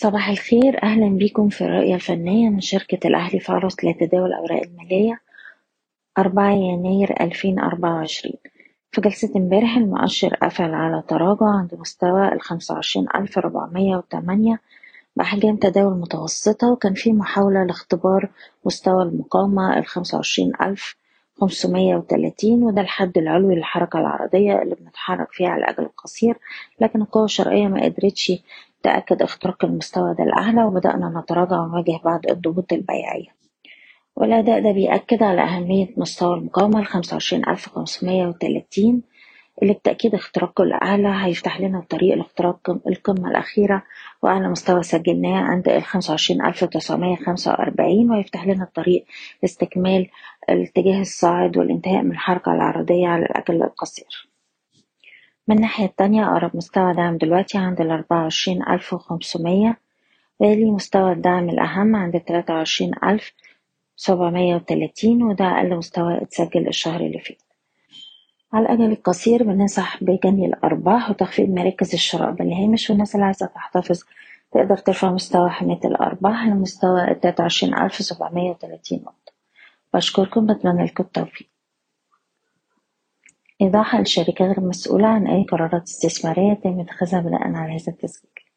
صباح الخير. أهلا بيكم في الرؤية الفنية من شركة الأهلي فارس لتداول الأوراق المالية أربعة يناير ألفين أربعة وعشرين. في جلسة امبارح المؤشر قفل على تراجع عند مستوى ربعمية وتمانية بأحجام تداول متوسطة وكان في محاولة لاختبار مستوى المقاومة الخمسة وعشرين ألف خمسمية وتلاتين وده الحد العلوي للحركة العرضية اللي بنتحرك فيها على الأجل القصير. لكن القوة الشرقية ما قدرتش تأكد اختراق المستوى ده الأعلى وبدأنا نتراجع ونواجه بعض الضغوط البيعية. والأداء ده بيأكد على أهمية مستوى المقاومة الخمسة وعشرين ألف خمسمية وتلاتين اللي بتأكيد اختراقه الأعلى هيفتح لنا الطريق لاختراق القمة الأخيرة وأعلى مستوى سجلناه عند خمسة وأربعين ويفتح لنا الطريق لاستكمال الاتجاه الصاعد والانتهاء من الحركة العرضية على الأجل القصير. من الناحية التانية أقرب مستوى دعم دلوقتي عند ألف وخمسمية ويلي مستوى الدعم الأهم عند سبعمية وتلاتين وده أقل مستوى اتسجل الشهر اللي فات. على الأجل القصير بننصح بجني الأرباح وتخفيض مراكز الشراء بالهامش. والناس اللي عايزة تحتفظ تقدر ترفع مستوى حماية الأرباح لمستوى التلاتة وعشرين ألف سبعمية وتلاتين نقطة. بشكركم بتمنى لكم التوفيق. إيضاح الشركة غير مسؤولة عن أي قرارات استثمارية يتم اتخاذها بناء على هذا التسجيل.